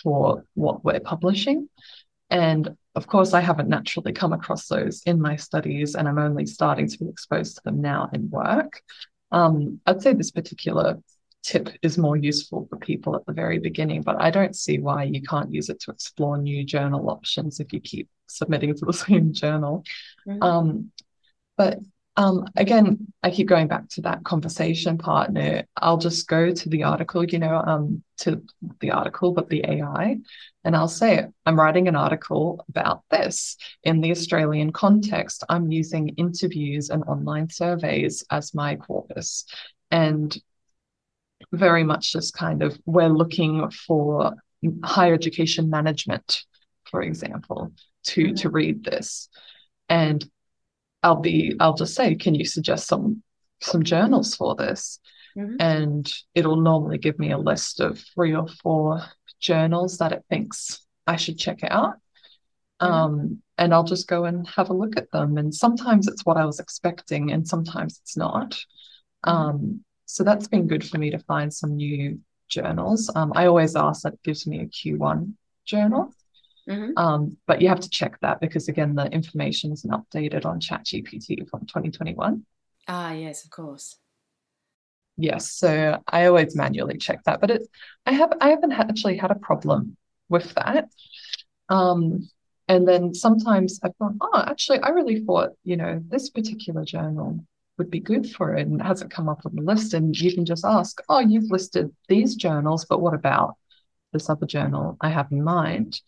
for what we're publishing. And of course, I haven't naturally come across those in my studies, and I'm only starting to be exposed to them now in work. Um, I'd say this particular tip is more useful for people at the very beginning, but I don't see why you can't use it to explore new journal options if you keep submitting to the same journal. Mm-hmm. Um, but um, again, I keep going back to that conversation partner. I'll just go to the article, you know, um, to the article, but the AI, and I'll say, I'm writing an article about this in the Australian context. I'm using interviews and online surveys as my corpus. And very much just kind of, we're looking for higher education management, for example, to, mm-hmm. to read this. And I'll be I'll just say, can you suggest some some journals for this? Mm-hmm. And it'll normally give me a list of three or four journals that it thinks I should check out. Mm-hmm. Um, and I'll just go and have a look at them. And sometimes it's what I was expecting, and sometimes it's not. Mm-hmm. Um, so that's been good for me to find some new journals. Um, I always ask that it gives me a Q1 journal. Mm-hmm. Um, but you have to check that because again, the information isn't updated on ChatGPT from 2021. Ah, yes, of course. Yes, so I always manually check that, but it, I have I haven't actually had a problem with that. Um, and then sometimes I've gone, oh, actually, I really thought you know this particular journal would be good for it, and it hasn't come up on the list. And you can just ask, oh, you've listed these journals, but what about this other journal I have in mind?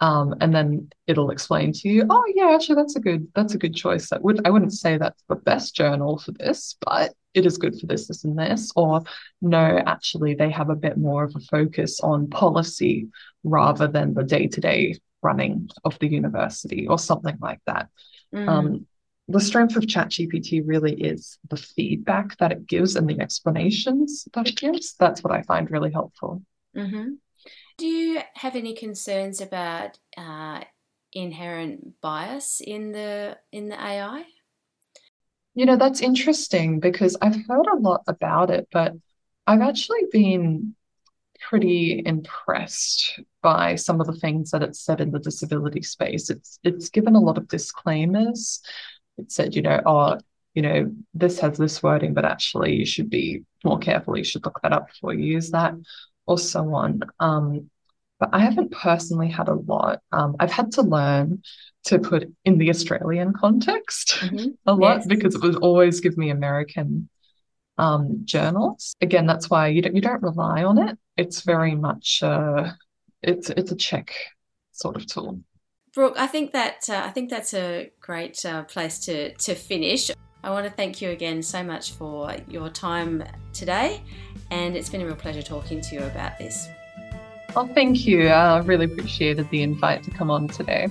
Um, and then it'll explain to you, oh yeah, actually that's a good that's a good choice. That would I wouldn't say that's the best journal for this, but it is good for this, this, and this. Or no, actually they have a bit more of a focus on policy rather than the day-to-day running of the university or something like that. Mm. Um, the strength of ChatGPT really is the feedback that it gives and the explanations that it gives. That's what I find really helpful. Mm-hmm. Do you have any concerns about uh, inherent bias in the in the AI? You know, that's interesting because I've heard a lot about it, but I've actually been pretty impressed by some of the things that it's said in the disability space. It's it's given a lot of disclaimers. It said, you know, oh, you know, this has this wording, but actually you should be more careful. You should look that up before you use that or so on. Um, but I haven't personally had a lot. Um, I've had to learn to put in the Australian context mm-hmm. a lot yes. because it would always give me American um, journals. Again, that's why you don't you don't rely on it. It's very much uh, it's it's a check sort of tool. Brooke, I think that uh, I think that's a great uh, place to to finish. I want to thank you again so much for your time today, and it's been a real pleasure talking to you about this. Well, thank you. I really appreciated the invite to come on today.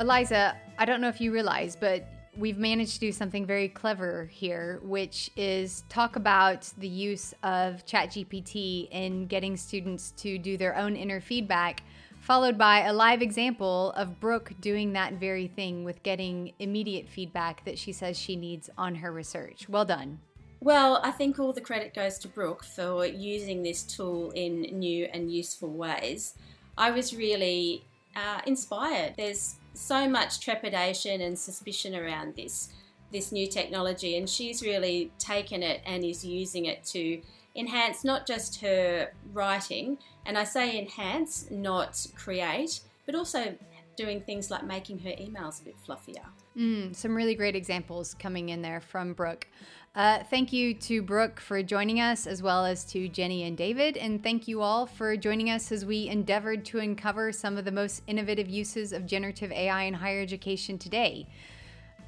Eliza, I don't know if you realize, but we've managed to do something very clever here, which is talk about the use of ChatGPT in getting students to do their own inner feedback, followed by a live example of Brooke doing that very thing with getting immediate feedback that she says she needs on her research. Well done. Well, I think all the credit goes to Brooke for using this tool in new and useful ways. I was really uh, inspired. There's so much trepidation and suspicion around this this new technology and she's really taken it and is using it to enhance not just her writing and I say enhance not create but also doing things like making her emails a bit fluffier. Mm, some really great examples coming in there from Brooke. Uh, thank you to Brooke for joining us, as well as to Jenny and David. And thank you all for joining us as we endeavored to uncover some of the most innovative uses of generative AI in higher education today.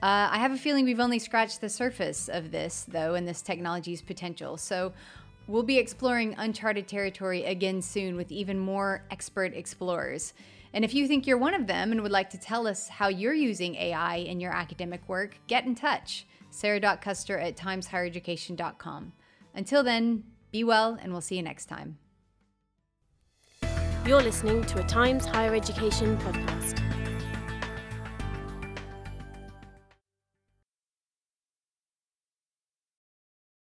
Uh, I have a feeling we've only scratched the surface of this, though, and this technology's potential. So we'll be exploring uncharted territory again soon with even more expert explorers. And if you think you're one of them and would like to tell us how you're using AI in your academic work, get in touch. Sara.Custer at timeshighereducation.com. Until then, be well, and we'll see you next time. You're listening to a Times Higher Education podcast.